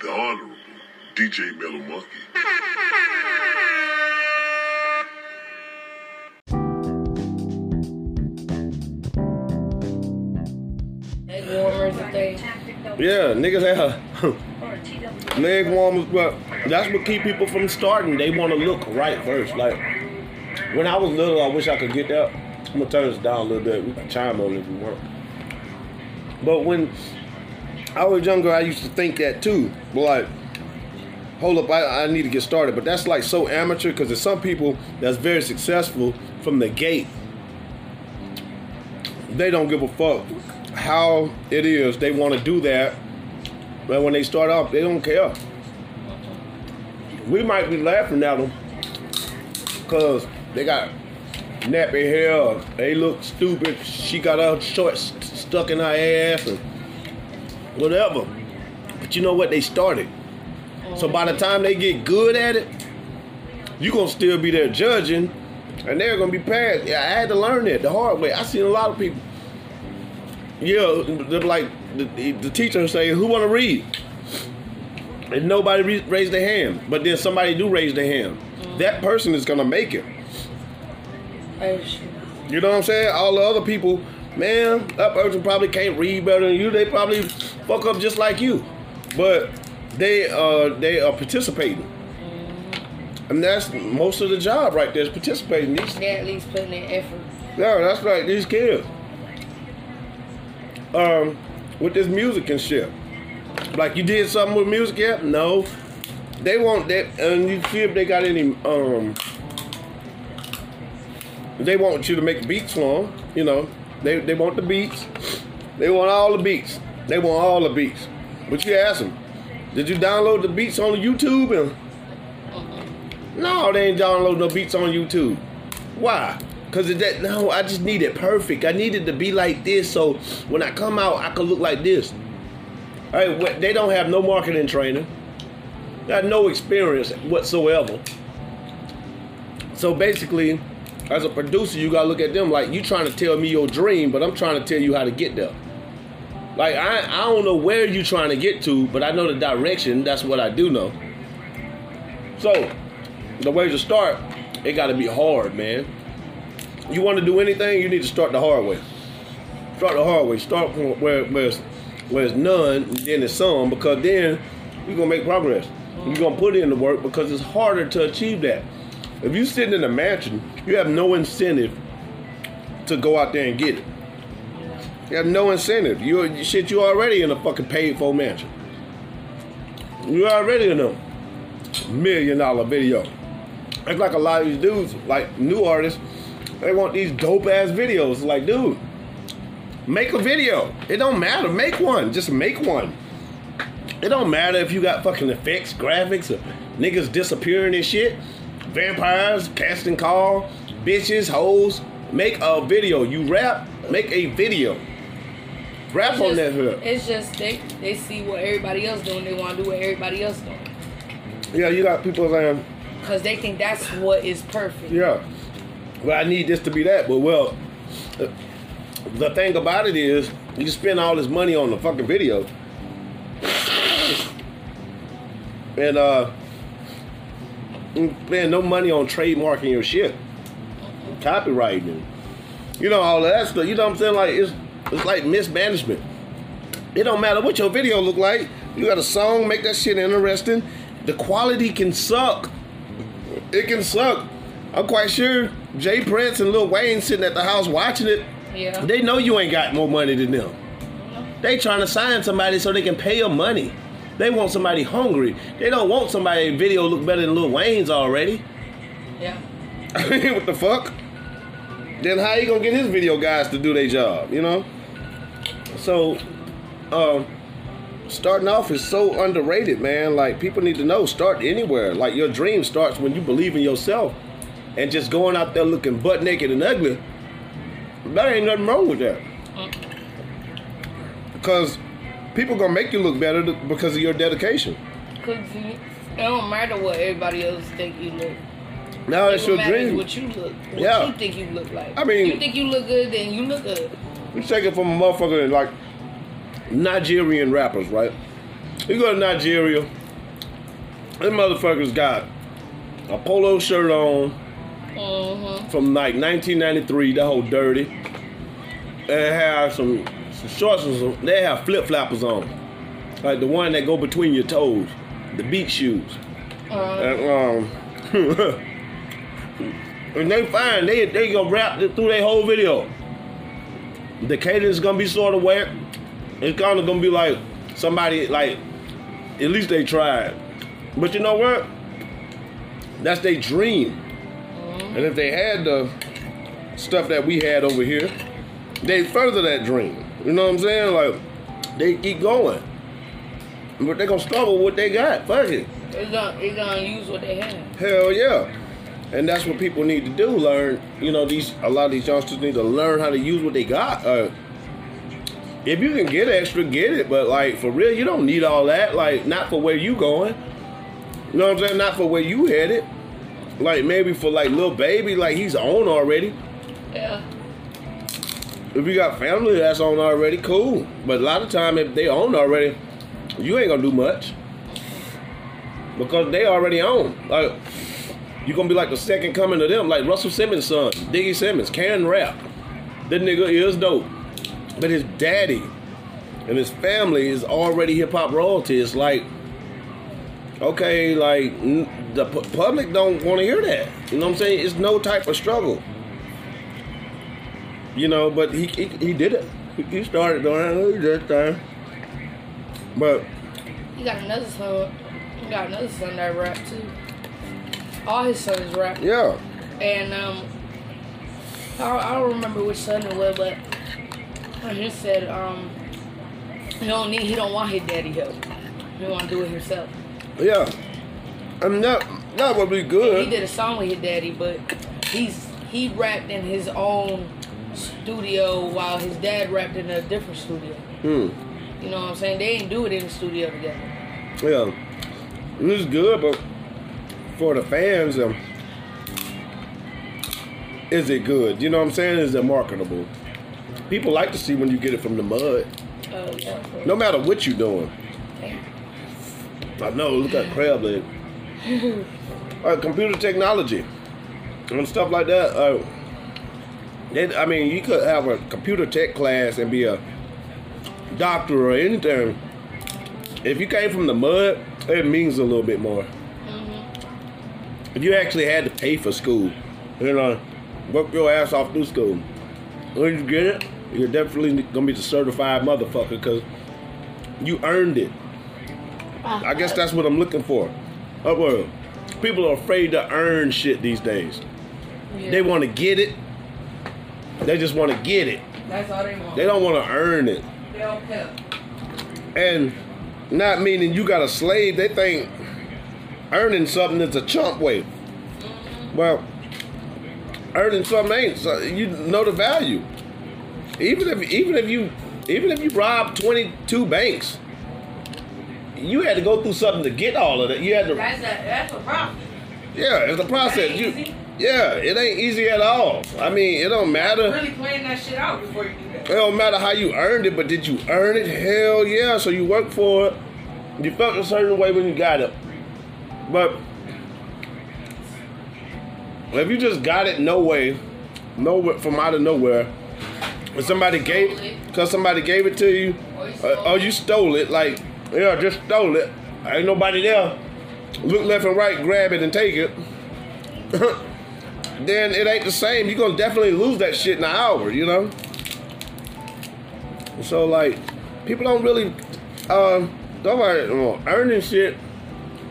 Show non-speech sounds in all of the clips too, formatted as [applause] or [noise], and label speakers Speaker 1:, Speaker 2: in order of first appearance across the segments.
Speaker 1: the Honorable DJ Mellow Monkey.
Speaker 2: Leg warmers and things.
Speaker 3: Yeah, niggas have [laughs] leg warmers, but that's what keep people from starting. They want to look right first. Like when I was little, I wish I could get that. I'm gonna turn this down a little bit. We can chime on it if you want. But when I was younger, I used to think that too. But like, hold up, I, I need to get started. But that's like so amateur because there's some people that's very successful from the gate. They don't give a fuck how it is. They want to do that. But when they start off, they don't care. We might be laughing at them because they got nappy hair. They look stupid. She got her shorts stuck in her ass and whatever. But you know what? They started. So by the time they get good at it, you're gonna still be there judging, and they're gonna be past. Yeah, I had to learn that the hard way. I seen a lot of people. Yeah, they're like the, the teacher say, "Who want to read?" And nobody re- raised their hand, but then somebody do raise their hand. That person is gonna make it. You know what I'm saying? All the other people, man, that person probably can't read better than you. They probably fuck up just like you, but they uh they are participating, and that's most of the job right there is participating. These,
Speaker 2: They at least putting in effort.
Speaker 3: yeah, that's right. These kids, um, with this music and shit. Like you did something with music yet? No. They want that, and you see if they got any um they want you to make beats for them. You know, they they want the beats. They want all the beats. They want all the beats. But you ask them, did you download the beats on YouTube? And no, they ain't download no beats on YouTube. Why? Cause that. No, I just need it perfect. I need it to be like this, so when I come out, I can look like this. All right, they don't have no marketing training. Got no experience whatsoever. So basically, as a producer, you gotta look at them like you trying to tell me your dream, but I'm trying to tell you how to get there. Like I, I don't know where you're trying to get to, but I know the direction. That's what I do know. So, the way to start, it gotta be hard, man. You want to do anything, you need to start the hard way. Start the hard way. Start from where where where it's none, and then it's some, because then you're gonna make progress. You're gonna put in the work because it's harder to achieve that. If you're sitting in a mansion, you have no incentive to go out there and get it. You have no incentive. You shit. You already in a fucking paid for mansion. You already in a million dollar video. It's like a lot of these dudes, like new artists, they want these dope ass videos. Like, dude, make a video. It don't matter. Make one. Just make one. It don't matter if you got fucking effects, graphics, or niggas disappearing and shit. Vampires, casting call, bitches, hoes. Make a video. You rap, make a video. Rap
Speaker 2: It's
Speaker 3: on
Speaker 2: just,
Speaker 3: that hood.
Speaker 2: it's just they they see what everybody else doing. They want to do what everybody else doing.
Speaker 3: Yeah, you got people saying,
Speaker 2: because they think that's what is perfect.
Speaker 3: yeah, well, I need this to be that. But well, the- the thing about it is, you spend all this money on the fucking video, and uh, you spend no money on trademarking your shit, copyrighting, you know all that stuff. You know what I'm saying? Like it's it's like mismanagement. It don't matter what your video look like. You got a song, make that shit interesting. The quality can suck. It can suck. I'm quite sure Jay Prince and Lil Wayne sitting at the house watching it.
Speaker 2: Yeah.
Speaker 3: They know you ain't got more money than them. They trying to sign somebody so they can pay them money. They want somebody hungry. They don't want somebody video look better than Lil Wayne's already.
Speaker 2: yeah. [laughs]
Speaker 3: what the fuck? Then how you gonna get his video guys to do their job? You know. So, um, starting off is so underrated, man. Like people need to know. Start anywhere. Like your dream starts when you believe in yourself, and just going out there looking butt naked and ugly. That ain't nothing wrong with that. Because people gonna make you look better because of your dedication.
Speaker 2: Cause it don't matter what everybody else think you look.
Speaker 3: Now
Speaker 2: It
Speaker 3: it's your dream.
Speaker 2: what you look. What
Speaker 3: Yeah.
Speaker 2: you think you look like.
Speaker 3: I mean-
Speaker 2: you think you look good, then you look good.
Speaker 3: Take it from a motherfucker like Nigerian rappers, right? You go to Nigeria, them motherfuckers got a polo shirt on
Speaker 2: Mm-hmm.
Speaker 3: from like 1993, that whole dirty. and have some, some shorts and some, they have flip floppers on. Like the one that go between your toes, the beach shoes.
Speaker 2: Uh,
Speaker 3: And, um, [laughs] and they fine. They they gonna rap it through their whole video. The cadence is gonna be sort of wet. It's kind of gonna be like somebody like. At least they tried. But you know what? That's their dream. Mm-hmm. And if they had the stuff that we had over here, they further that dream. You know what I'm saying? Like they keep going. But they gonna struggle with what they got. Fuck it.
Speaker 2: it's gonna, it's gonna use what they have.
Speaker 3: Hell yeah. And that's what people need to do. Learn, you know, these a lot of these youngsters need to learn how to use what they got. Uh, if you can get extra, get it. But like for real, you don't need all that. Like not for where you going. You know what I'm saying? Not for where you headed. Like maybe for like little baby, like he's on already.
Speaker 2: Yeah.
Speaker 3: If you got family that's on already, cool. But a lot of time if they own already, you ain't gonna do much. Because they already own. Like you gonna be like the second coming to them, like Russell Simmons' son, Diggy Simmons, can rap. That nigga is dope. But his daddy and his family is already hip hop royalty. It's like, okay, like the pu- public don't want to hear that. You know what I'm saying? It's no type of struggle. You know, but he he, he did it. He, started doing that thing. But
Speaker 2: He got another son. He got another son that rap too. All his sons rap.
Speaker 3: yeah,
Speaker 2: And um, I, I don't remember which son it was, but he said um, he don't need, he don't want his daddy help. He want to do it himself.
Speaker 3: yeah. I mean that that would be good.
Speaker 2: He did a song with his daddy, but he's he rapped in his own studio while his dad rapped in a different studio.
Speaker 3: Hmm.
Speaker 2: You know what I'm saying? They ain't do it in the studio together.
Speaker 3: Yeah, it's good, but for the fans, um, is it good? You know what I'm saying? Is it marketable? People like to see when you get it from the mud,
Speaker 2: Uh, yeah.
Speaker 3: no matter what you're doing. I know. Look at crab leg. [laughs] uh, computer technology and stuff like that. Uh, they, I mean, you could have a computer tech class and be a doctor or anything. If you came from the mud, it means a little bit more. If you actually had to pay for school, you uh, know, work your ass off through school. When you get it, you're definitely gonna be the certified motherfucker because you earned it. I guess that's what I'm looking for. Uh, Upward. People are afraid to earn shit these days.
Speaker 2: Yeah.
Speaker 3: They want to get it. They just want to get it.
Speaker 2: That's all they want.
Speaker 3: They don't want to earn it.
Speaker 2: They don't care.
Speaker 3: And not meaning you got a slave. They think earning something is a chump way. Well, earning something ain't. So you know the value. Even if even if you even if you rob 22 banks, you had to go through something to get all of that. You had to
Speaker 2: That's a that's a problem.
Speaker 3: Yeah, it's a process. You,
Speaker 2: easy.
Speaker 3: yeah, it ain't easy at all. I mean, it don't matter.
Speaker 2: Really playing that shit out before you do that.
Speaker 3: It don't matter how you earned it, but did you earn it? Hell yeah. So you worked for it. You felt a certain way when you got it. But if you just got it no way, nowhere from out of nowhere, and somebody gave, cause somebody gave it to you, uh, or you stole it, like yeah, just stole it. Ain't nobody there. Look left and right, grab it and take it. [laughs] then it ain't the same. You're gonna definitely lose that shit in an hour, you know? So like people don't really um don't worry, well, earning shit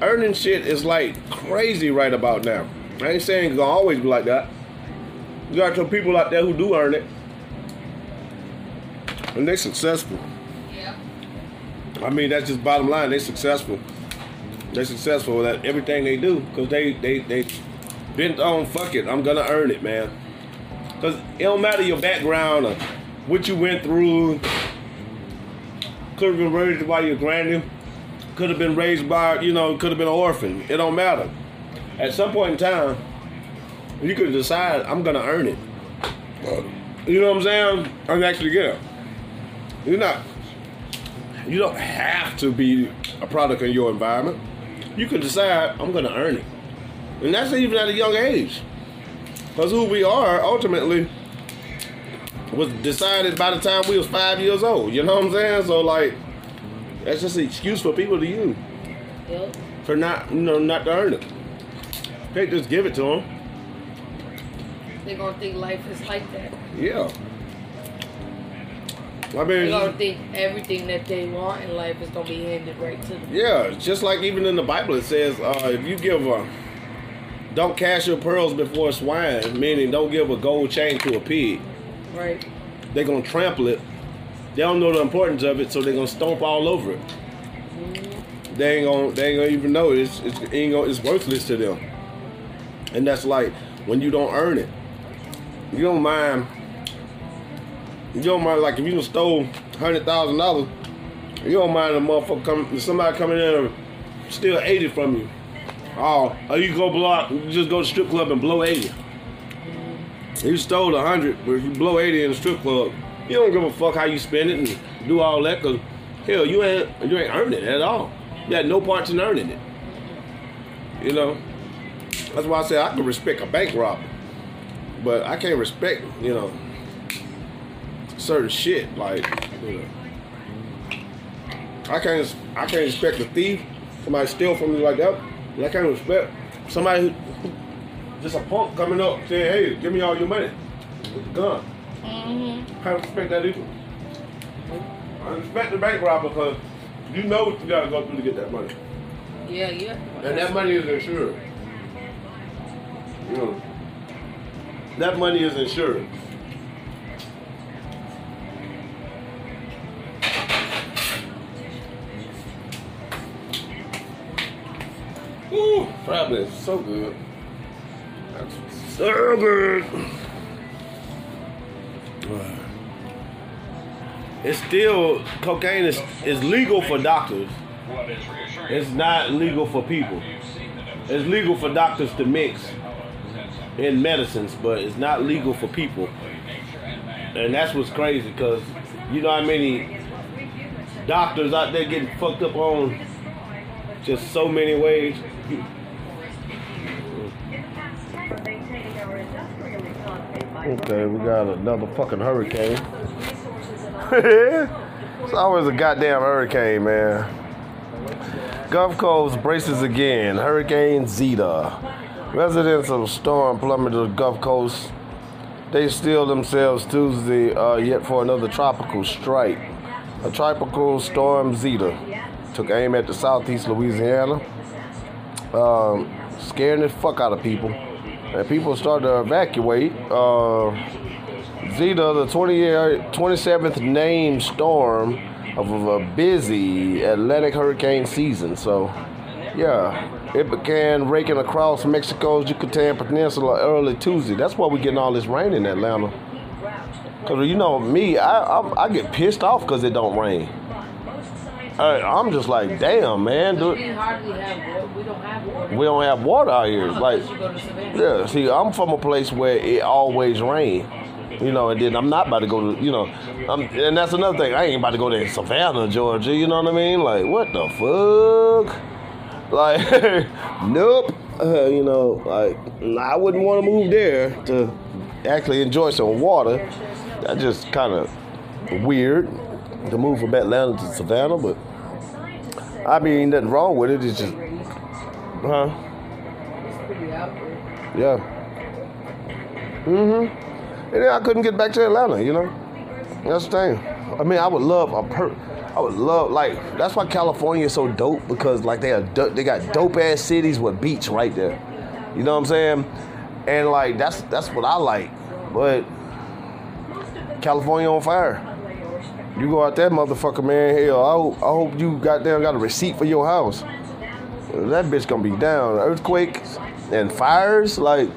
Speaker 3: earning shit is like crazy right about now. I ain't saying it's gonna always be like that. You got some people out there who do earn it. And they successful.
Speaker 2: Yeah.
Speaker 3: I mean that's just bottom line, they successful. They're successful at everything they do because they they they bent on fuck it. I'm gonna earn it, man. Because it don't matter your background or what you went through. Could have been raised by your granny. Could have been raised by you know. Could have been an orphan. It don't matter. At some point in time, you could decide I'm gonna earn it. You know what I'm saying? I'm actually get it. You're not. You don't have to be a product of your environment. You can decide I'm going to earn it, and that's even at a young age. Because who we are ultimately was decided by the time we was five years old. You know what I'm saying? So like, that's just an excuse for people to use
Speaker 2: Yep.
Speaker 3: for not, you know, not to earn it. They just give it to them.
Speaker 2: They're gonna think life is like that.
Speaker 3: Yeah. I mean,
Speaker 2: They're gonna think everything that they want in life is gonna be handed right to them.
Speaker 3: yeah, just like even in the Bible it says, uh, if you give a, don't cast your pearls before swine, meaning don't give a gold chain to a pig.
Speaker 2: Right.
Speaker 3: They're gonna trample it. They don't know the importance of it, so they're gonna stomp all over it. They ain't gonna, they ain't gonna even know it's, it's ain't gonna, it's worthless to them. And that's like when you don't earn it. You don't mind. You don't mind like if you stole hundred thousand dollars. You don't mind a motherfucker come, somebody coming in and steal eighty from you. Oh, or you go block, you just go to strip club and blow eighty. You stole a hundred, but you blow eighty in the strip club. You don't give a fuck how you spend it and do all that, cause hell, you ain't you ain't earned it at all. You had no parts in earning it. You know, that's why I say I can respect a bank robber, but I can't respect you know certain shit like you know. I can't I can't respect a thief. Somebody steal from me like that. I can't respect somebody who just a punk coming up saying, "Hey, give me all your money with the gun."
Speaker 2: Mm-hmm.
Speaker 3: I respect that either. I respect the bank robber because you know what you gotta go through to get that money,
Speaker 2: Yeah, yeah.
Speaker 3: and that money is insured. You know, that money is insured. Ooh, probably so good. That's so good. It's still cocaine is, is legal for doctors. It's not legal for people. It's legal for doctors to mix in medicines, but it's not legal for people. And that's what's crazy because you know how many doctors out there getting fucked up on just so many ways. Okay, we got another fucking hurricane. [laughs] it's always a goddamn hurricane, man. Gulf Coast braces again. Hurricane Zeta. Residents of storm plummeted the Gulf Coast. They steel themselves Tuesday uh, yet for another tropical strike. A tropical storm Zeta took aim at the southeast Louisiana, um, scaring the fuck out of people. And people started to evacuate. Uh, Zeta, the 20 27th named storm of a busy Atlantic hurricane season. So, yeah, it began raking across Mexico's Yucatan Peninsula early Tuesday. That's why we're getting all this rain in Atlanta. Cause you know me, I I, I get pissed off because it don't rain. I, I'm just like, damn, man. Dude.
Speaker 2: We don't have water.
Speaker 3: we don't have water out here. Like, yeah. See, I'm from a place where it always rain. You know, and then I'm not about to go to, you know, I'm, and that's another thing. I ain't about to go to Savannah, Georgia. You know what I mean? Like, what the fuck? Like, [laughs] nope. Uh, you know, like, I wouldn't want to move there to actually enjoy some water. That's just kind of weird to move from Atlanta to Savannah, but I mean, nothing wrong with it. It's just, huh?
Speaker 2: It's pretty out there.
Speaker 3: Yeah. Mm-hmm. And then I couldn't get back to Atlanta, you know? That's the thing. I mean, I would love a per I would love like that's why California is so dope because like they are do- they got dope ass cities with beach right there. You know what I'm saying? And like that's that's what I like. But California on fire. You go out that motherfucker, man. Hell, I hope, I hope you goddamn got a receipt for your house. That bitch gonna be down. Earthquakes and fires, like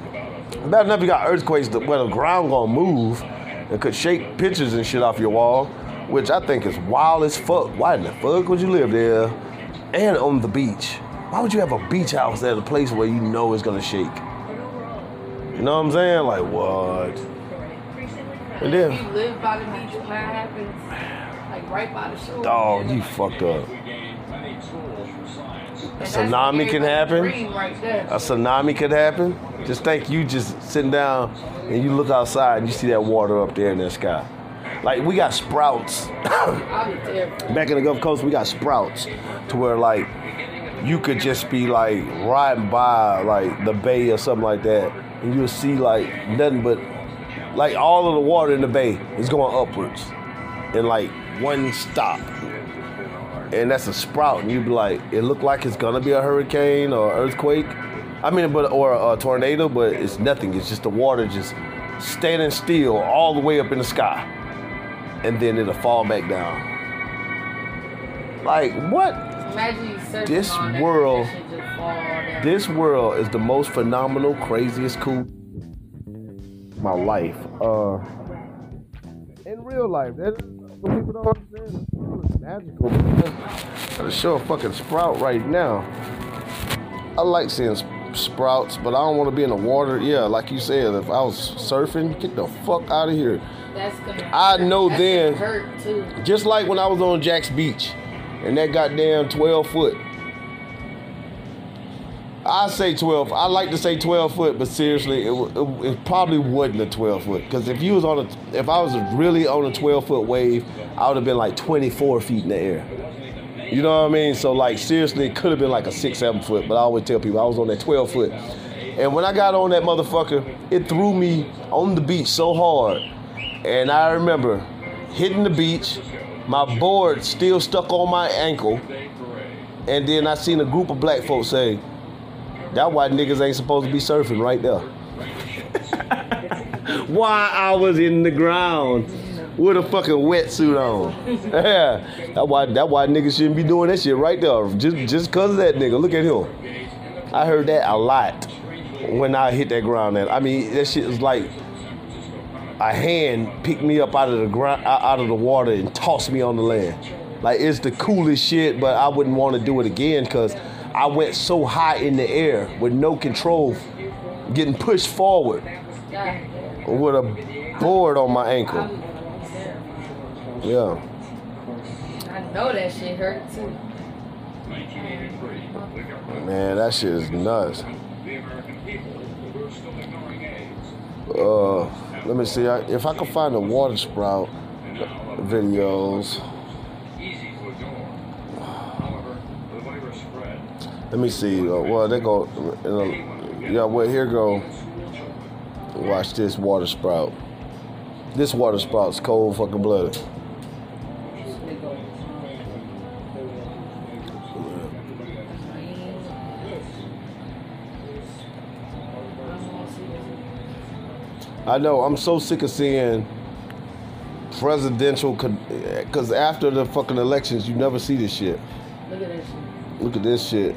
Speaker 3: bad enough you got earthquakes where the ground gonna move and could shake pictures and shit off your wall, which I think is wild as fuck. Why in the fuck would you live there and on the beach? Why would you have a beach house at a place where you know it's gonna shake? You know what I'm saying? Like what? And
Speaker 2: If
Speaker 3: then,
Speaker 2: you live by the beach when that happens, like right by the shore.
Speaker 3: dog, you fucked up.
Speaker 2: That's
Speaker 3: tsunami can happen.
Speaker 2: Right
Speaker 3: a tsunami could happen. Just think you just sitting down and you look outside and you see that water up there in the sky. Like we got sprouts. [coughs]
Speaker 2: I'll be terrified.
Speaker 3: Back in the Gulf Coast, we got sprouts to where like you could just be like riding by like the bay or something like that, and you'll see like nothing but like all of the water in the bay is going upwards in like one stop. And that's a sprout, and you'd be like, it looked like it's gonna be a hurricane or earthquake. I mean, but or a tornado, but it's nothing. It's just the water just standing still all the way up in the sky, and then it'll fall back down. Like what? This world-
Speaker 2: and that shit just fall down.
Speaker 3: This world is the most phenomenal, craziest, cool. My life. Uh, in real life, that what people don't understand. Magical. Gotta show a fucking sprout right now. I like seeing sprouts, but I don't want to be in the water. Yeah, like you said, if I was surfing, get the fuck out of here.
Speaker 2: That's gonna.
Speaker 3: I know then-
Speaker 2: Gonna hurt too.
Speaker 3: Just like when I was on Jack's Beach and that goddamn 12 foot. I say 12. I like to say 12 foot, but seriously, it, it, it probably wasn't a 12 foot. Because if you was on a, if I was really on a 12 foot wave, I would have been like 24 feet in the air. You know what I mean? So like seriously, it could have been like a six, seven foot. But I always tell people I was on that 12 foot. And when I got on that motherfucker, it threw me on the beach so hard. And I remember hitting the beach, my board still stuck on my ankle, and then I seen a group of black folks say, "That why niggas ain't supposed to be surfing right there." [laughs] why I was in the ground with a fucking wetsuit on? [laughs] yeah, that why that why niggas shouldn't be doing that shit right there. Just just cause of that nigga. Look at him. I heard that a lot when I hit that ground. And I mean, that shit is like a hand picked me up out of the ground, out of the water, and tossed me on the land. Like it's the coolest shit, but I wouldn't want to do it again because I went so high in the air with no control, getting pushed forward with a board on my ankle.
Speaker 2: be fucking terrified.
Speaker 3: Yeah,
Speaker 2: I know that shit hurt too.
Speaker 3: man, that shit is nuts. Uh, let me see I, if I can find the water sprout videos. Let me see. Uh, well, they go. Uh, yeah, well, here go. Watch this water sprout. This water sprout's cold fucking blooded. I know. I'm so sick of seeing presidential. Because after the fucking elections, you never see this shit.
Speaker 2: Look at that shit.
Speaker 3: Look at this shit.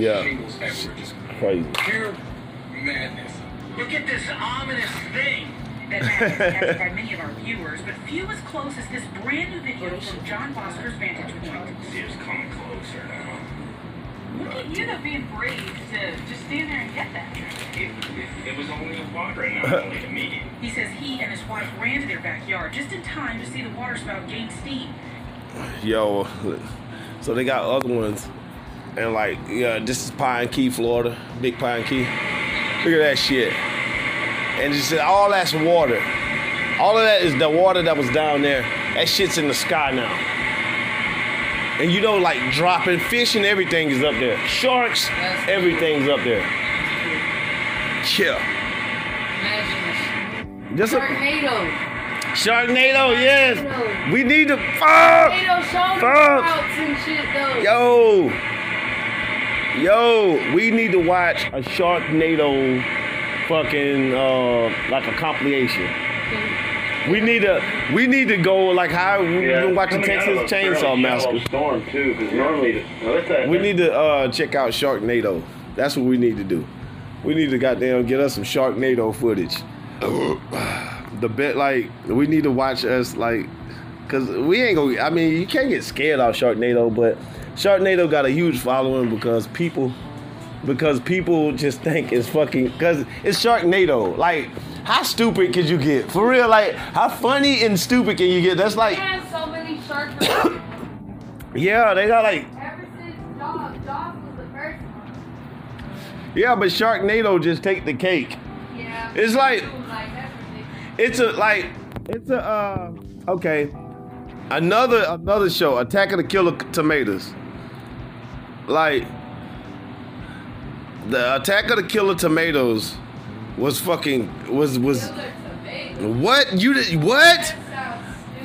Speaker 3: Yeah.
Speaker 4: shingles everywhere. Just
Speaker 3: Crazy.
Speaker 4: pure madness.
Speaker 5: Look at this ominous thing.
Speaker 6: That is captured by many of our viewers, but few as close as this brand new video from John Foster's vantage point.
Speaker 5: Seems coming closer now.
Speaker 6: Look at you though being brave to just stand there and get that.
Speaker 5: It, it, it was only a water and not only to me.
Speaker 6: He says he and his wife ran to their backyard just in time to see the water spout gain steam.
Speaker 3: Yo, so they got other ones, and like, yeah, this is Pine Key, Florida, Big Pine Key. Look at that shit, and just all that's water. All of that is the water that was down there. That shit's in the sky now. And you know, like dropping fish and everything is up there. Sharks, everything's up there. Yeah. Just
Speaker 2: this.
Speaker 3: a
Speaker 2: Tornado.
Speaker 3: Sharknado, yes. We need to fuck.
Speaker 2: Shoulder
Speaker 3: Fuck.
Speaker 2: sprouts and shit though.
Speaker 3: Yo, yo, we need to watch a Sharknado fucking uh like a compilation. We need to we need to go like how we've been watching Texas Chainsaw Massacre.
Speaker 7: Storm too, because normally,
Speaker 3: We need to uh check out Sharknado. That's what we need to do. We need to goddamn get us some Sharknado footage. the bit like we need to watch us like Cause we ain't gonna. I mean, you can't get scared off Sharknado, but Sharknado got a huge following because people, because people just think it's fucking. Cause it's Sharknado. Like, how stupid could you get? For real, like, how funny and stupid can you get? That's like,
Speaker 2: so many shark [coughs]
Speaker 3: yeah, they got like,
Speaker 2: Ever since Jaws, Jaws was the first one.
Speaker 3: yeah, but Sharknado just take the cake.
Speaker 2: Yeah.
Speaker 3: It's like-
Speaker 2: like.
Speaker 3: It's a like, it's a uh, okay. Another another show, Attack of the Killer Tomatoes. Like, the Attack of the Killer Tomatoes was fucking was was what you did what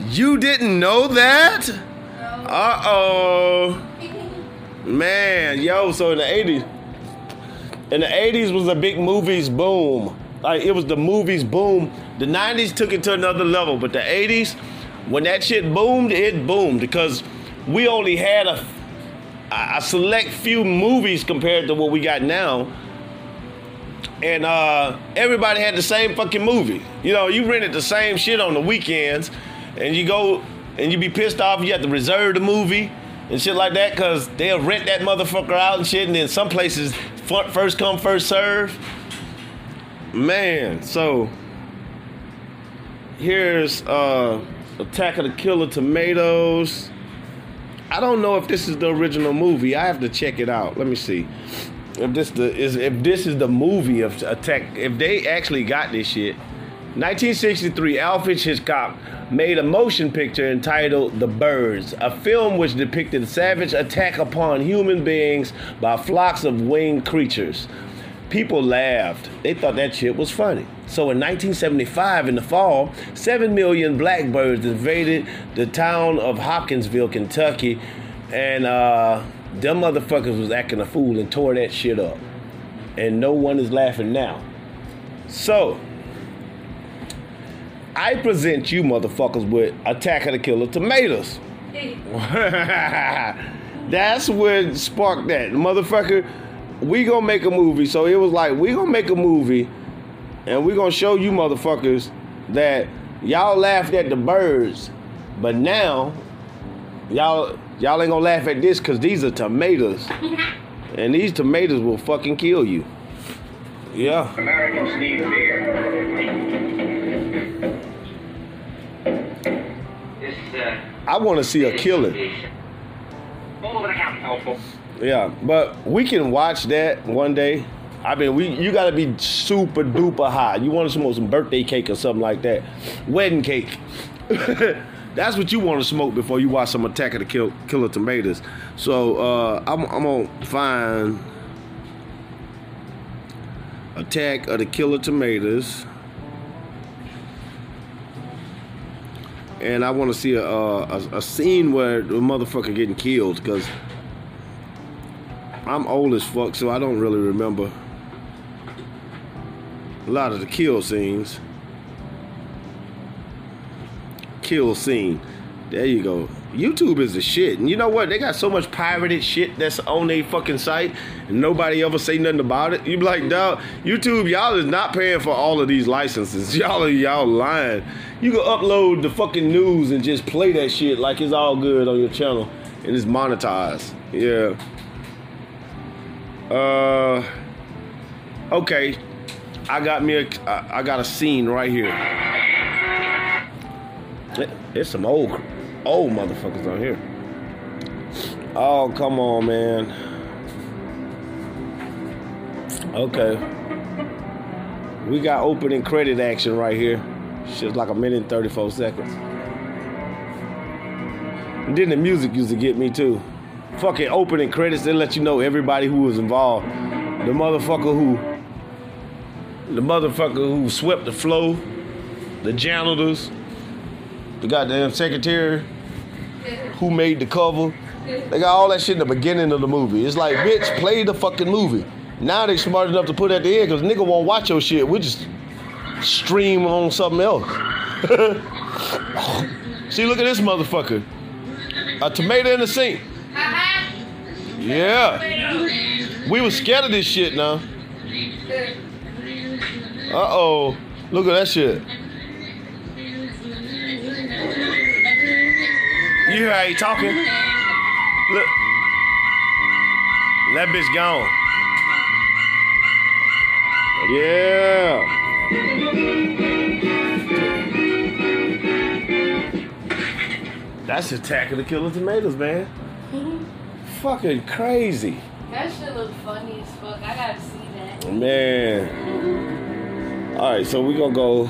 Speaker 3: you didn't know that? Uh oh, [laughs] man, yo. So in the eighties, in the eighties was a big movies boom. Like it was the movies boom. The nineties took it to another level, but the eighties, when that shit boomed, it boomed because we only had a a select few movies compared to what we got now. And uh, everybody had the same fucking movie. You know, you rented the same shit on the weekends, and you go and you be pissed off. You have to reserve the movie and shit like that because they'll rent that motherfucker out and shit. And then some places first come first serve. Man, so here's uh, Attack of the Killer Tomatoes. I don't know if this is the original movie. I have to check it out. Let me see. If this the is if this is the movie of Attack if they actually got this shit. 1963, Alfred Hitchcock made a motion picture entitled The Birds, a film which depicted savage attack upon human beings by flocks of winged creatures. People laughed. They thought that shit was funny. So in 1975, in the fall, 7 million blackbirds invaded the town of Hopkinsville, Kentucky, and uh, them motherfuckers was acting a fool and tore that shit up. And no one is laughing now. So, I present you motherfuckers with Attack of the Killer Tomatoes. [laughs] That's what sparked that. Motherfucker, we gonna make a movie. So it was like, we gonna make a movie and we gonna show you motherfuckers that y'all laughed at the birds, but now y'all y'all ain't gonna laugh at this because these are tomatoes. [laughs] and these tomatoes will fucking kill you. Yeah.
Speaker 7: Americans need beer.
Speaker 8: Uh,
Speaker 3: I wanna see a killing.
Speaker 8: is all over the county. Helpful.
Speaker 3: Yeah, but we can watch that one day. I mean, we you gotta be super duper high. You want to smoke some birthday cake or something like that, wedding cake. [laughs] That's what you want to smoke before you watch some Attack of the Kill, Killer Tomatoes. So uh, I'm, I'm gonna find Attack of the Killer Tomatoes, and I want to see a, a a scene where the motherfucker getting killed because I'm old as fuck, so I don't really remember a lot of the kill scenes. Kill scene. There you go. YouTube is the shit. And you know what? They got so much pirated shit that's on their fucking site and nobody ever say nothing about it. You be like, dog, YouTube, y'all is not paying for all of these licenses. [laughs] Y'all are y'all lying. You can upload the fucking news and just play that shit like it's all good on your channel and it's monetized. Yeah. Uh okay. I got me a I got a scene right here. It- It's some old old motherfuckers on here. Oh, come on, man. Okay. We got opening credit action right here. Shit's like a minute and 34 seconds. And then the music used to get me too. Fucking opening credits, they let you know everybody who was involved. The motherfucker who the motherfucker who swept the floor, the janitors, the goddamn secretary who made the cover. They got all that shit in the beginning of the movie. It's like, bitch, play the fucking movie. Now they smart enough to put at the end because nigga won't watch your shit. We just stream on something else. [laughs] See, look at this motherfucker. A tomato in the sink. Yeah. We was scared of this shit now. Uh oh. Look at that shit. You hear how he talking? Look. That bitch gone. Yeah. That's Attack of the Killer Tomatoes, man. Fucking crazy.
Speaker 2: That shit look funny as fuck. I gotta see that.
Speaker 3: Man. All right, so we're gonna go.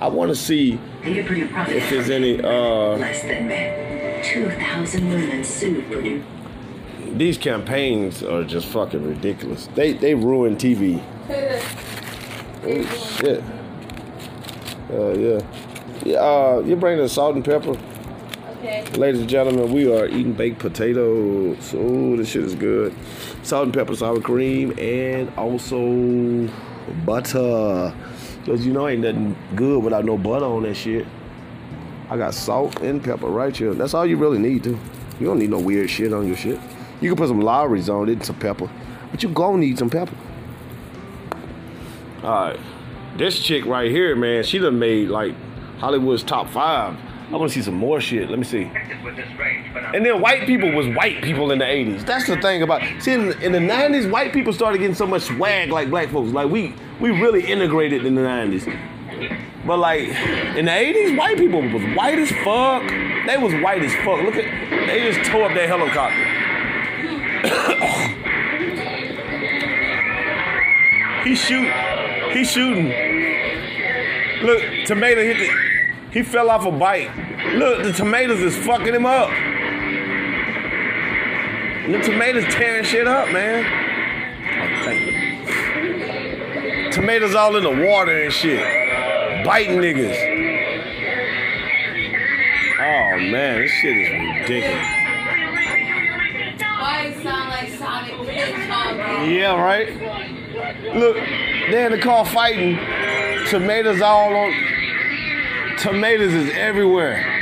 Speaker 3: I want to see if there's any. uh
Speaker 9: Less than men. 2,000 women sued for new.
Speaker 3: These campaigns are just fucking ridiculous. They they ruin TV. Oh shit. Uh yeah. Yeah. Uh, you bring the salt and pepper,
Speaker 2: Okay.
Speaker 3: Ladies and gentlemen. We are eating baked potatoes. Oh, this shit is good. Salt and pepper, sour cream, and also butter. Cause you know ain't nothing good without no butter on that shit. I got salt and pepper right here. That's all you really need to. You don't need no weird shit on your shit. You can put some Lawry's on it and some pepper. But you gonna need some pepper. Alright. This chick right here, man, she done made like Hollywood's top five. I wanna see some more shit. Let me see.
Speaker 8: With this range, but I'm
Speaker 3: And then white people was white people in the 80s. That's the thing about see in, in the 90s, white people started getting so much swag like black folks. Like we we really integrated in the 90s. But like in the 80s, white people was white as fuck. They was white as fuck. Look at they just tore up their helicopter. [coughs] he shoot he shooting. Look, tomato hit the he fell off a bike. Look, the tomatoes is fucking him up. The tomatoes tearing shit up, man. Oh, thank you. Tomatoes all in the water and shit. Biting niggas. Oh man, this shit is ridiculous.
Speaker 2: Why it sound like Sonic Hedgehog?
Speaker 3: Yeah, right? Look, they in the car fighting. Tomatoes all on. Tomatoes is everywhere.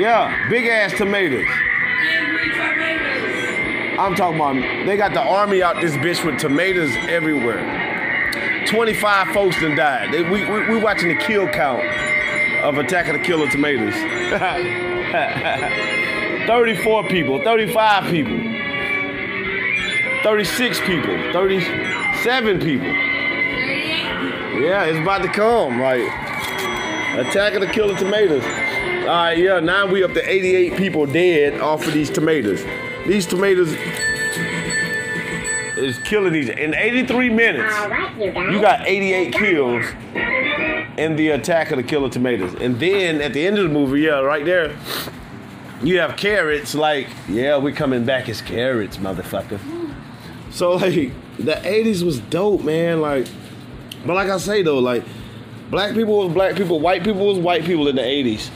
Speaker 3: Yeah, big ass tomatoes. I'm talking about, they got the army out this bitch with tomatoes everywhere. 25 folks done died. They, we, we, we watching the kill count of Attack of the Killer Tomatoes. [laughs] 34 people, 35 people. 36 people, 37 people. Yeah, it's about to come. Like, Attack of the Killer Tomatoes. All right, yeah, now we up to 88 people dead off of these tomatoes. These tomatoes is killing these. In 83 minutes, you got 88 kills in the Attack of the Killer Tomatoes. And then at the end of the movie, yeah, right there, you have carrots like, yeah, we're coming back as carrots, motherfucker. So like the 80s was dope, man. Like, but like I say though, like Black people was black people, white people was white people in the 80s.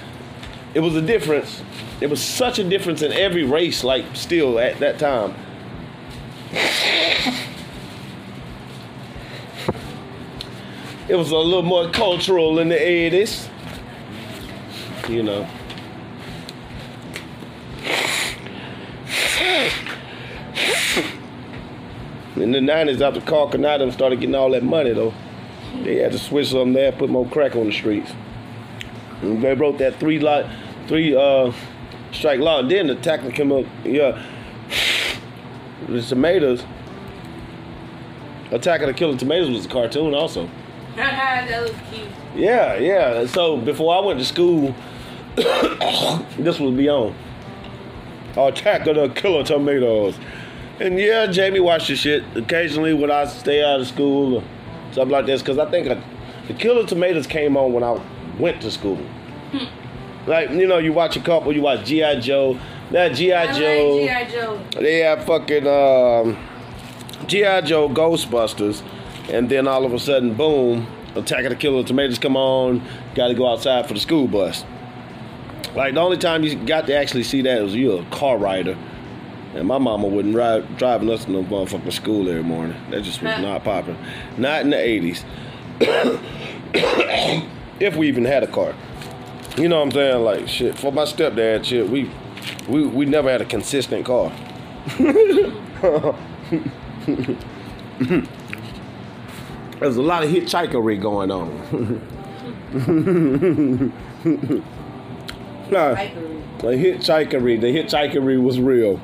Speaker 3: It was a difference. It was such a difference in every race, like still at that time. [laughs] It was a little more cultural in the 80s. You know. [laughs] In the 90s, after Carl Canadam started getting all that money, though, they had to switch something there, put more crack on the streets. And they wrote that three lot, three uh, strike law. And then the technical, yeah, the tomatoes. Attack of the Killer Tomatoes was a cartoon also. [laughs]
Speaker 2: that was cute.
Speaker 3: Yeah, yeah. So before I went to school, [coughs] this was beyond. Attack of the Killer Tomatoes. And yeah, Jamie watched the shit occasionally when I stay out of school or something like this. Because I think uh the Killer Tomatoes came on when I went to school. [laughs] like, you know, you watch a couple, you watch G.I. Joe. That G.I. Joe.
Speaker 2: like G.I. Joe.
Speaker 3: They have fucking um, G.I. Joe Ghostbusters, and then all of a sudden, boom, Attack of the Killer Tomatoes come on, got to go outside for the school bus. Like, the only time you got to actually see that was you a car rider. And my mama wouldn't ride driving us to no motherfucking school every morning. That just was
Speaker 2: Huh.
Speaker 3: not popping. Not in the 80s. [coughs] if we even had a car. You know what I'm saying? Like, shit, for my stepdad, shit, we, we, we never had a consistent car. [laughs] There's a lot of hitchhikery going on. [laughs] nah, the hitchhikery, the hitchhikery was real.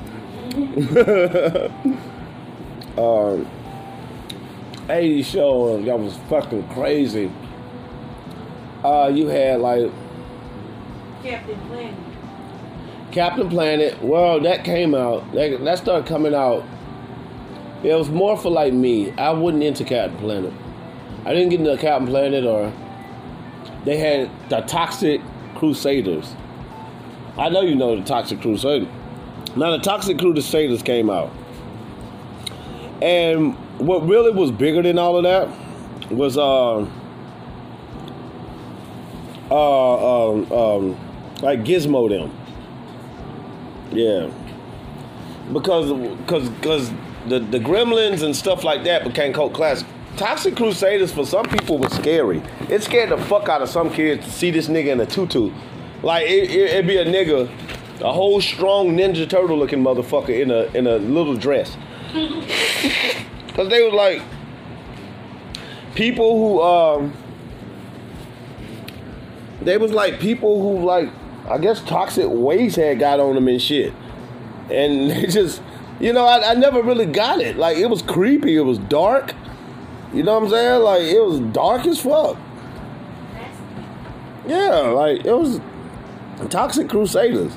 Speaker 3: [laughs] um, 80 show that was fucking crazy. Uh, you had like
Speaker 2: Captain Planet.
Speaker 3: Captain Planet. Well, that came out. That, that started coming out. It was more for like me. I wasn't into Captain Planet. I didn't get into Captain Planet or they had the Toxic Crusaders. I know you know the Toxic Crusaders. Now the Toxic Crusaders came out. And what really was bigger than all of that was uh uh um, um like Gizmo them. Yeah. Because because because the the Gremlins and stuff like that became cult classic. Toxic Crusaders for some people was scary. It scared the fuck out of some kids to see this nigga in a tutu. Like it, it, it'd be a nigga, a whole strong Ninja Turtle looking motherfucker in a in a little dress. [laughs] Cause they was like people who um they was like people who like I guess toxic waste had got on them and shit. And [laughs] they just you know, I, I never really got it. Like it was creepy, it was dark. You know what I'm saying? Like it was dark as fuck. Yeah, like it was Toxic Crusaders.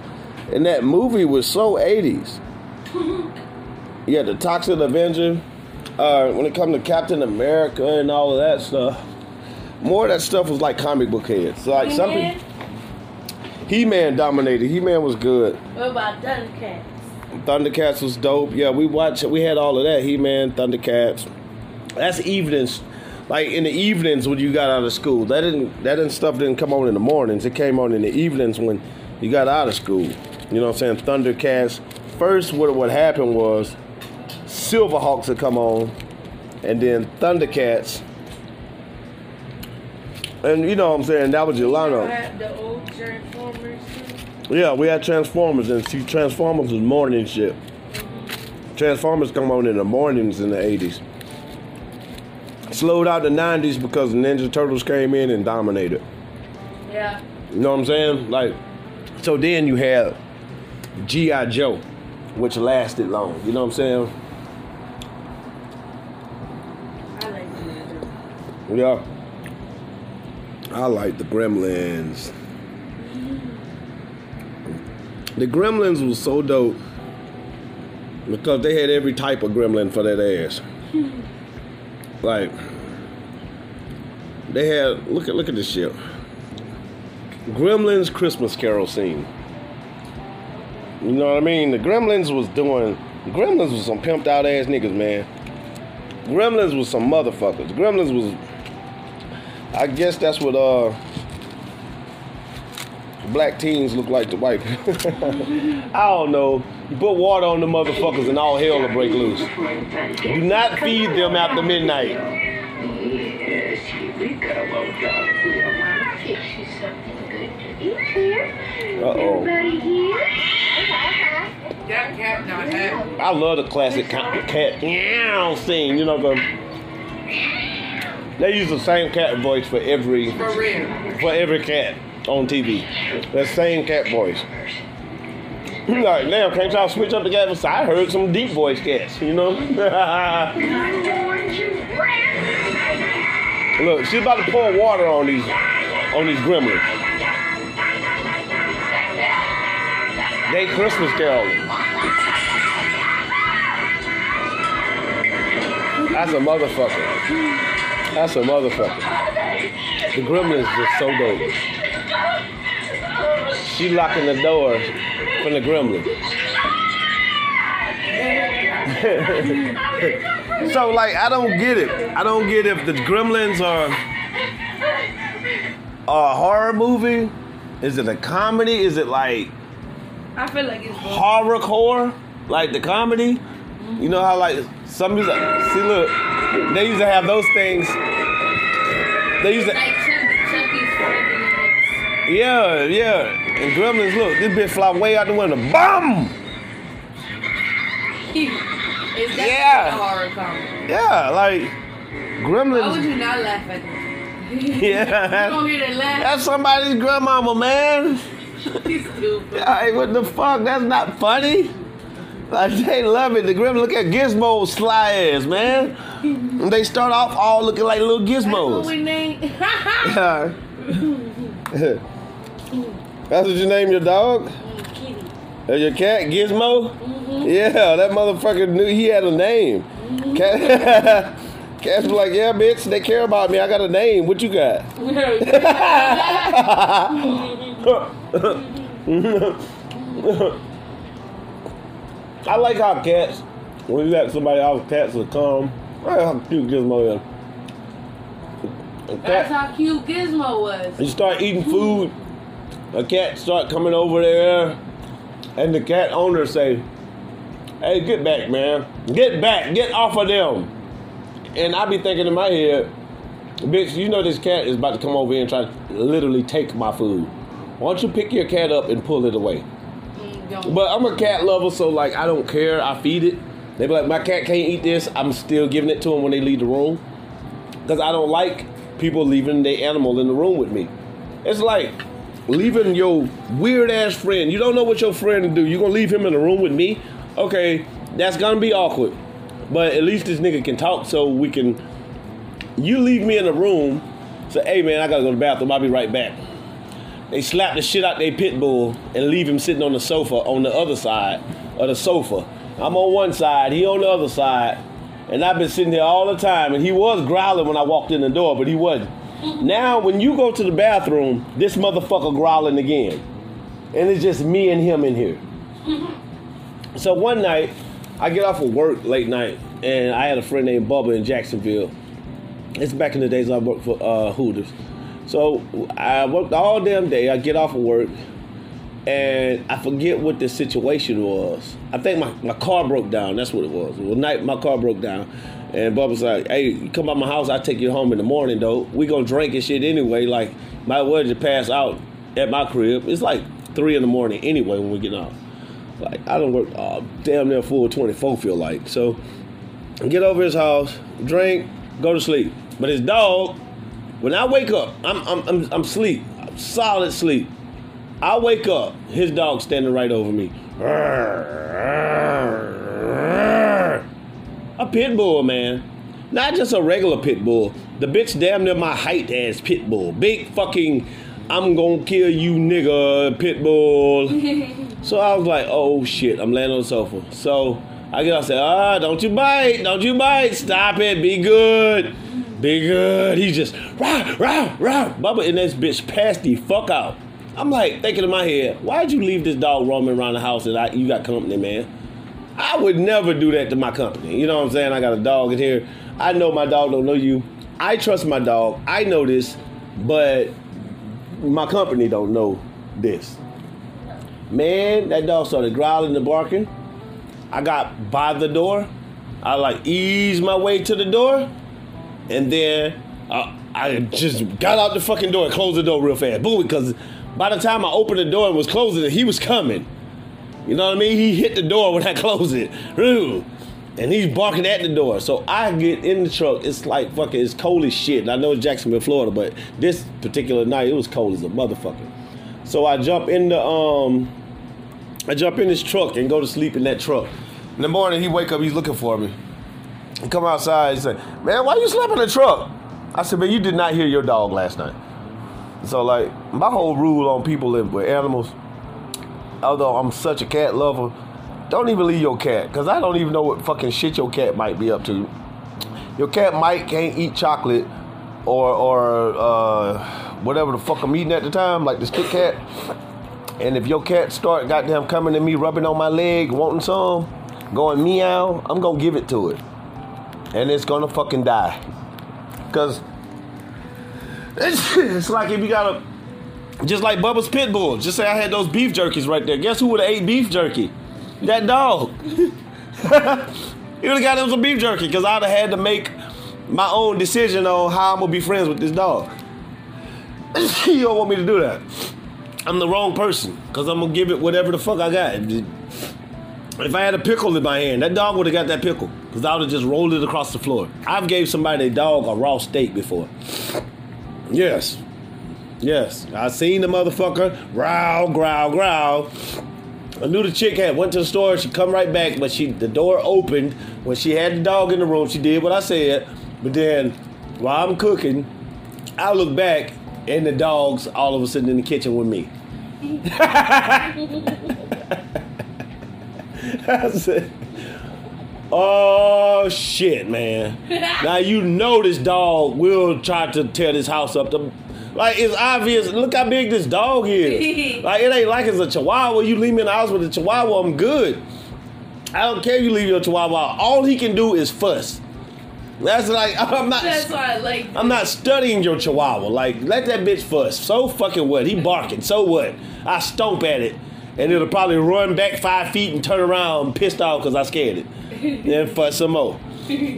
Speaker 3: And that movie was so 80s. [laughs] Yeah, the Toxic Avenger. Uh, when it comes to Captain America and all of that stuff, more of that stuff was like comic book heads. Like something He Man dominated. He Man was good.
Speaker 2: What about Thundercats?
Speaker 3: Thundercats was dope. Yeah, we watched. We had all of that. He Man, Thundercats. That's evenings. Like in the evenings when you got out of school. That didn't. That didn't stuff didn't come on in the mornings. It came on in the evenings when you got out of school. You know what I'm saying? Thundercats. First, what what happened was Silverhawks would come on, and then Thundercats. And you know what I'm saying? That was your lineup.
Speaker 2: Had The old Transformers.
Speaker 3: Yeah, we had Transformers, and see, Transformers was morning shit. Mm-hmm. Transformers come on in the mornings in the 80s. Slowed out the 90s because the Ninja Turtles came in and dominated.
Speaker 2: Yeah.
Speaker 3: You know what I'm saying? Like, so then you had G.I. Joe, which lasted long. You know what I'm saying?
Speaker 2: I like Ninja.
Speaker 3: Yeah. I like the Gremlins. The Gremlins was so dope because they had every type of gremlin for that ass. [laughs] like they had look at look at this shit. Gremlins Christmas Carol scene. You know what I mean? The Gremlins was doing Gremlins was some pimped out ass niggas, man. Gremlins was some motherfuckers. Gremlins was I guess that's what uh black teens look like to white. [laughs] I don't know. You put water on the motherfuckers and all hell will break loose. Do not feed them after midnight.
Speaker 9: Yes, we go, old dog. Here, Mama, you something good to eat here.
Speaker 3: Uh-oh.
Speaker 9: Everybody
Speaker 2: cat not happy.
Speaker 3: I love the classic cat, cat meow scene. You know the they use the same cat voice for every
Speaker 2: For real.
Speaker 3: for every cat on TV. That same cat voice. like, damn, can't y'all switch up the cat voice? I heard some deep voice cats, you know? [laughs] Look, she's about to pour water on these on these gremlins. They Christmas caroling. That's a motherfucker. That's a motherfucker. The gremlins just so dope. She locking the door from the gremlin. [laughs] so like I don't get it. I don't get if the gremlins are a horror movie. Is it a comedy? Is it like
Speaker 2: I feel like it's both.
Speaker 3: horrorcore? Like the comedy? You know how like some music see look, they used to have those things. They used to
Speaker 2: Like Chucky, Chucky's friend.
Speaker 3: Yeah, yeah. And Gremlins, look, this bitch fly way out the window. [laughs]
Speaker 2: That
Speaker 3: Yeah.
Speaker 2: a horror comedy?
Speaker 3: Yeah, like Gremlins.
Speaker 2: Why would you not laugh at that? [laughs]
Speaker 3: Yeah. [laughs]
Speaker 2: You don't hear that laugh?
Speaker 3: That's somebody's grandmama, man.
Speaker 2: He's stupid.
Speaker 3: Hey, what the fuck? That's not funny. Like they love it. The Gremlins look at Gizmo sly ass, man. And they start off all looking like little
Speaker 2: That's what
Speaker 3: gizmos.
Speaker 2: we name. [laughs]
Speaker 3: That's what you name your dog?
Speaker 2: Kitty.
Speaker 3: Uh, your cat, Gizmo?
Speaker 2: Mm-hmm.
Speaker 3: Yeah, that motherfucker knew he had a name. Cat, [laughs] Cats be like, yeah, bitch, they care about me. I got a name. What you got? [laughs] I like how cats, when you let somebody else, cats will come. Right, how cute Gizmo is. A
Speaker 2: That's how cute Gizmo was.
Speaker 3: you start eating food, a cat start coming over there, and the cat owner say, "Hey, get back, man! Get back! Get off of them!" And I be thinking in my head, "Bitch, you know this cat is about to come over here and try to literally take my food. Why don't you pick your cat up and pull it away?" But I'm a cat lover, so like I don't care. I feed it. They be like, my cat can't eat this. I'm still giving it to them when they leave the room, because I don't like people leaving their animal in the room with me. It's like leaving your weird ass friend. You don't know what your friend do. You gonna leave him in the room with me? Okay, that's gonna be awkward. But at least this nigga can talk, so we can. You leave me in the room. Say, hey man, I gotta go to the bathroom. I'll be right back. They slap the shit out their pit bull and leave him sitting on the sofa on the other side of the sofa. I'm on one side, he on the other side, and I've been sitting there all the time. And he was growling when I walked in the door, but he wasn't. Now, when you go to the bathroom, this motherfucker growling again, and it's just me and him in here. [laughs] So one night, I get off of work late night, and I had a friend named Bubba in Jacksonville. It's back in the days I worked for uh, Hooters. So I worked all damn day. I get off of work, and I forget what the situation was. I think my, my car broke down. That's what it was. Well, night my car broke down, and Bubba's like, "Hey, come by my house. I'll take you home in the morning, though. We gonna drink and shit anyway. Like, might as well just pass out at my crib. It's like three in the morning anyway when we get off. Like I don't work uh, damn near full twenty four. Feel like so. Get over his house, drink, go to sleep. But his dog, when I wake up, I'm I'm I'm, I'm sleep, I'm solid sleep. I wake up, his dog standing right over me. A pit bull, man. Not just a regular pit bull. The bitch damn near my height ass pit bull. Big fucking, I'm gonna kill you nigga pit bull. [laughs] so I was like, oh shit, I'm laying on the sofa. So I get up and say, ah, don't you bite, don't you bite, stop it, be good, be good. He just, rah, rah, rah. Bubba and this bitch passed the fuck out. I'm like thinking in my head, why'd you leave this dog roaming around the house and I, you got company, man? I would never do that to my company. You know what I'm saying? I got a dog in here. I know my dog don't know you. I trust my dog. I know this, but my company don't know this. Man, that dog started growling and barking. I got by the door. I like eased my way to the door, and then I, I just got out the fucking door and closed the door real fast. Boom, because by the time I opened the door and was closing it, he was coming. You know what I mean? He hit the door when I [laughs] closed it. And he's barking at the door. So I get in the truck. It's like fucking, it's cold as shit. And I know it's Jacksonville, Florida, but this particular night, it was cold as a motherfucker. So I jump in the, um, I jump in this truck and go to sleep in that truck. In the morning, he wake up, he's looking for me. Come outside and say, man, why you slept in the truck? I said, man, you did not hear your dog last night. So like, my whole rule on people live with animals, although I'm such a cat lover, don't even leave your cat, cause I don't even know what fucking shit your cat might be up to. Your cat might can't eat chocolate, or or uh, whatever the fuck I'm eating at the time, like this Kit Kat. And if your cat start goddamn coming to me, rubbing on my leg, wanting some, going meow, I'm gonna give it to it, and it's gonna fucking die, cause it's, it's like if you got a just like Bubba's pit bull. Just say I had those beef jerkies right there. Guess who would have ate beef jerky? That dog. [laughs] he would have got him some beef jerky because I'd have had to make my own decision on how I'm gonna be friends with this dog. [laughs] you don't want me to do that. I'm the wrong person because I'm gonna give it whatever the fuck I got. If I had a pickle in my hand, that dog would have got that pickle because I would have just rolled it across the floor. I've gave somebody a dog a raw steak before. Yes. Yes. I seen the motherfucker growl, growl, growl. I knew the chick had went to the store. She come right back, but she the door opened when she had the dog in the room. She did what I said, but then while I'm cooking, I look back and the dog's all of a sudden in the kitchen with me. [laughs] [laughs] I said, "Oh shit, man! [laughs] now you know this dog will try to tear this house up. To, like it's obvious. Look how big this dog is. [laughs] like it ain't like it's a Chihuahua. You leave me in the house with a Chihuahua, I'm good. I don't care if you leave your Chihuahua. All he can do is fuss. That's like I'm not.
Speaker 2: That's why I like.
Speaker 3: I'm not studying your Chihuahua. Like let that bitch fuss. So fucking what? He barking. So what? I stomp at it, and it'll probably run back five feet and turn around pissed off because I scared it. [laughs] then fuss some more.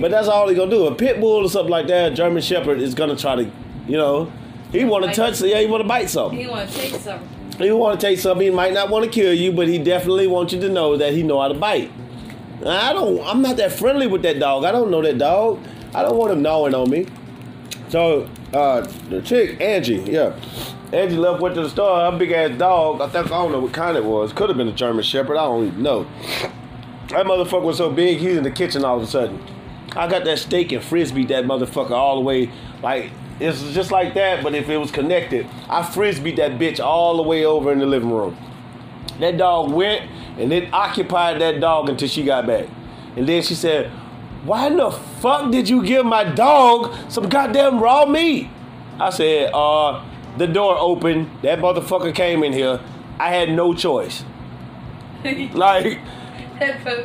Speaker 3: But that's all he gonna do. A pit bull or something like that, a German Shepherd is gonna try to, you know, he want to touch. Yeah, he want to bite something.
Speaker 2: He want to take something.
Speaker 3: He want to take something. He might not want to kill you, but he definitely wants you to know that he know how to bite. I don't. I'm not that friendly with that dog. I don't know that dog. I don't want him gnawing on me. So uh, the chick Angie, yeah, Angie left went to the store. Her big ass dog. I think I don't know what kind it was. Could have been a German Shepherd. I don't even know. That motherfucker was so big. He's in the kitchen all of a sudden. I got that steak and frisbee that motherfucker all the way like it's just like that, but if it was connected, I frisbee that bitch all the way over in the living room. That dog went and it occupied that dog until she got back. And then she said, Why in the fuck did you give my dog some goddamn raw meat? I said, uh, the door opened, that motherfucker came in here. I had no choice. [laughs] Like,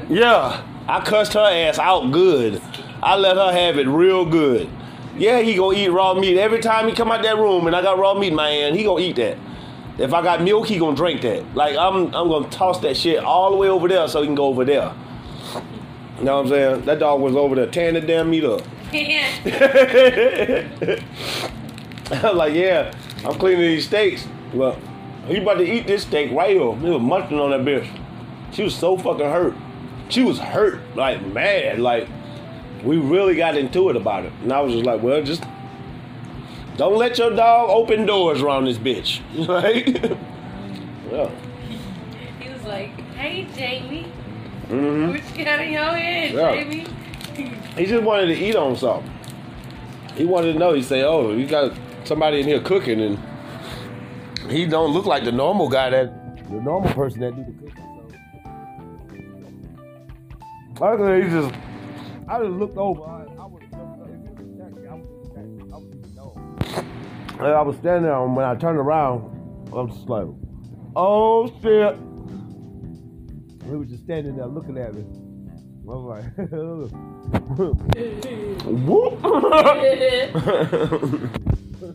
Speaker 3: yeah, I cussed her ass out good. I let her have it real good. Yeah, he gonna eat raw meat every time he come out that room and I got raw meat in my hand. He gonna eat that. If I got milk, he gonna drink that. Like I'm, I'm gonna toss that shit all the way over there so he can go over there. You know what I'm saying? That dog was over there tearing the damn meat up. [laughs] [laughs] I'm like, yeah, I'm cleaning these steaks. Well, he about to eat this steak right here. He was munching on that bitch. She was so fucking hurt. She was hurt, like mad, like we really got into it about it. And I was just like, well, just don't let your dog open doors around this bitch. [laughs] Right? [laughs] yeah.
Speaker 2: He was like, "Hey, Jamie,
Speaker 3: hmm
Speaker 2: what you got in your head,
Speaker 3: Yeah.
Speaker 2: Jamie?"
Speaker 3: He just wanted to eat on something. He wanted to know. He said, "Oh, you got somebody in here cooking," and he don't look like the normal guy that the normal person that do the cooking. So I think he just, I just looked over. I, I would have jumped up. If it was I would I would have known. And I was standing there, and when I turned around, I'm just like, "Oh shit!" He was just standing there looking at me. was like, [laughs] [laughs] whoop. [laughs] Oh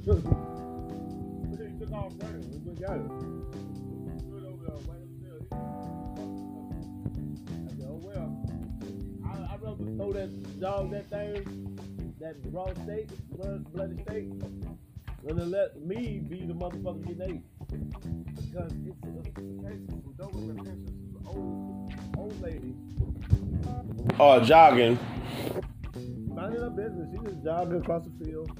Speaker 3: well. I, raw steak, blood, bloody steak, than to let me be the motherfucker getting. Because it's a, case some Doberman Pinscher. She's old, old lady. Oh, jogging. Minding her business. She just jogging across the field.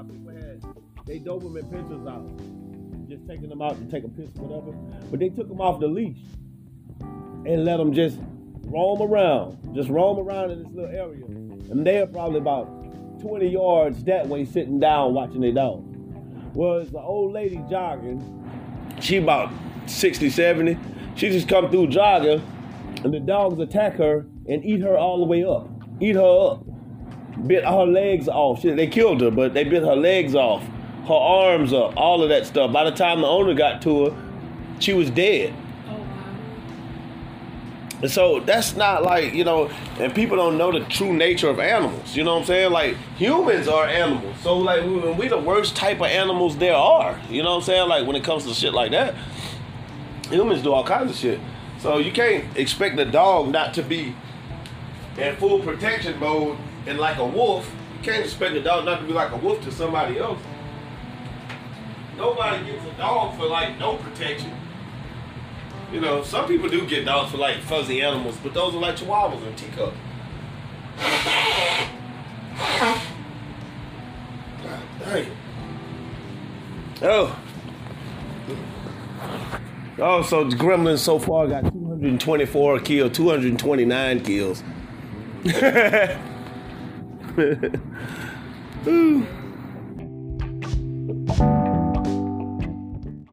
Speaker 3: Uh, people had they Doberman Pinschers out. Just taking them out to take a piss or whatever. But they took them off the leash and let them just roam around. Just roam around in this little area. And they're probably about 20 yards that way sitting down watching their dog. Well, it's an old lady jogging. She about 60, 70. She just come through jogging and the dogs attack her and eat her all the way up. Eat her up. Bit her legs off. She, they killed her, but they bit her legs off, her arms up, all of that stuff. By the time the owner got to her, she was dead.
Speaker 2: Oh wow.
Speaker 3: And so that's not like, you know, and people don't know the true nature of animals. You know what I'm saying? Like humans are animals. So like we, we the worst type of animals there are. You know what I'm saying? Like when it comes to shit like that, humans do all kinds of shit. So you can't expect the dog not to be in full protection mode and like a wolf. You can't expect a dog not to be like a wolf to somebody else. Nobody gets a dog for like no protection. You know, some people do get dogs for like fuzzy animals, but those are like chihuahuas and teacups. God dang it. Oh. Oh, so the Gremlins so far got 224 kills, 229 kills. [laughs] [laughs] Ooh.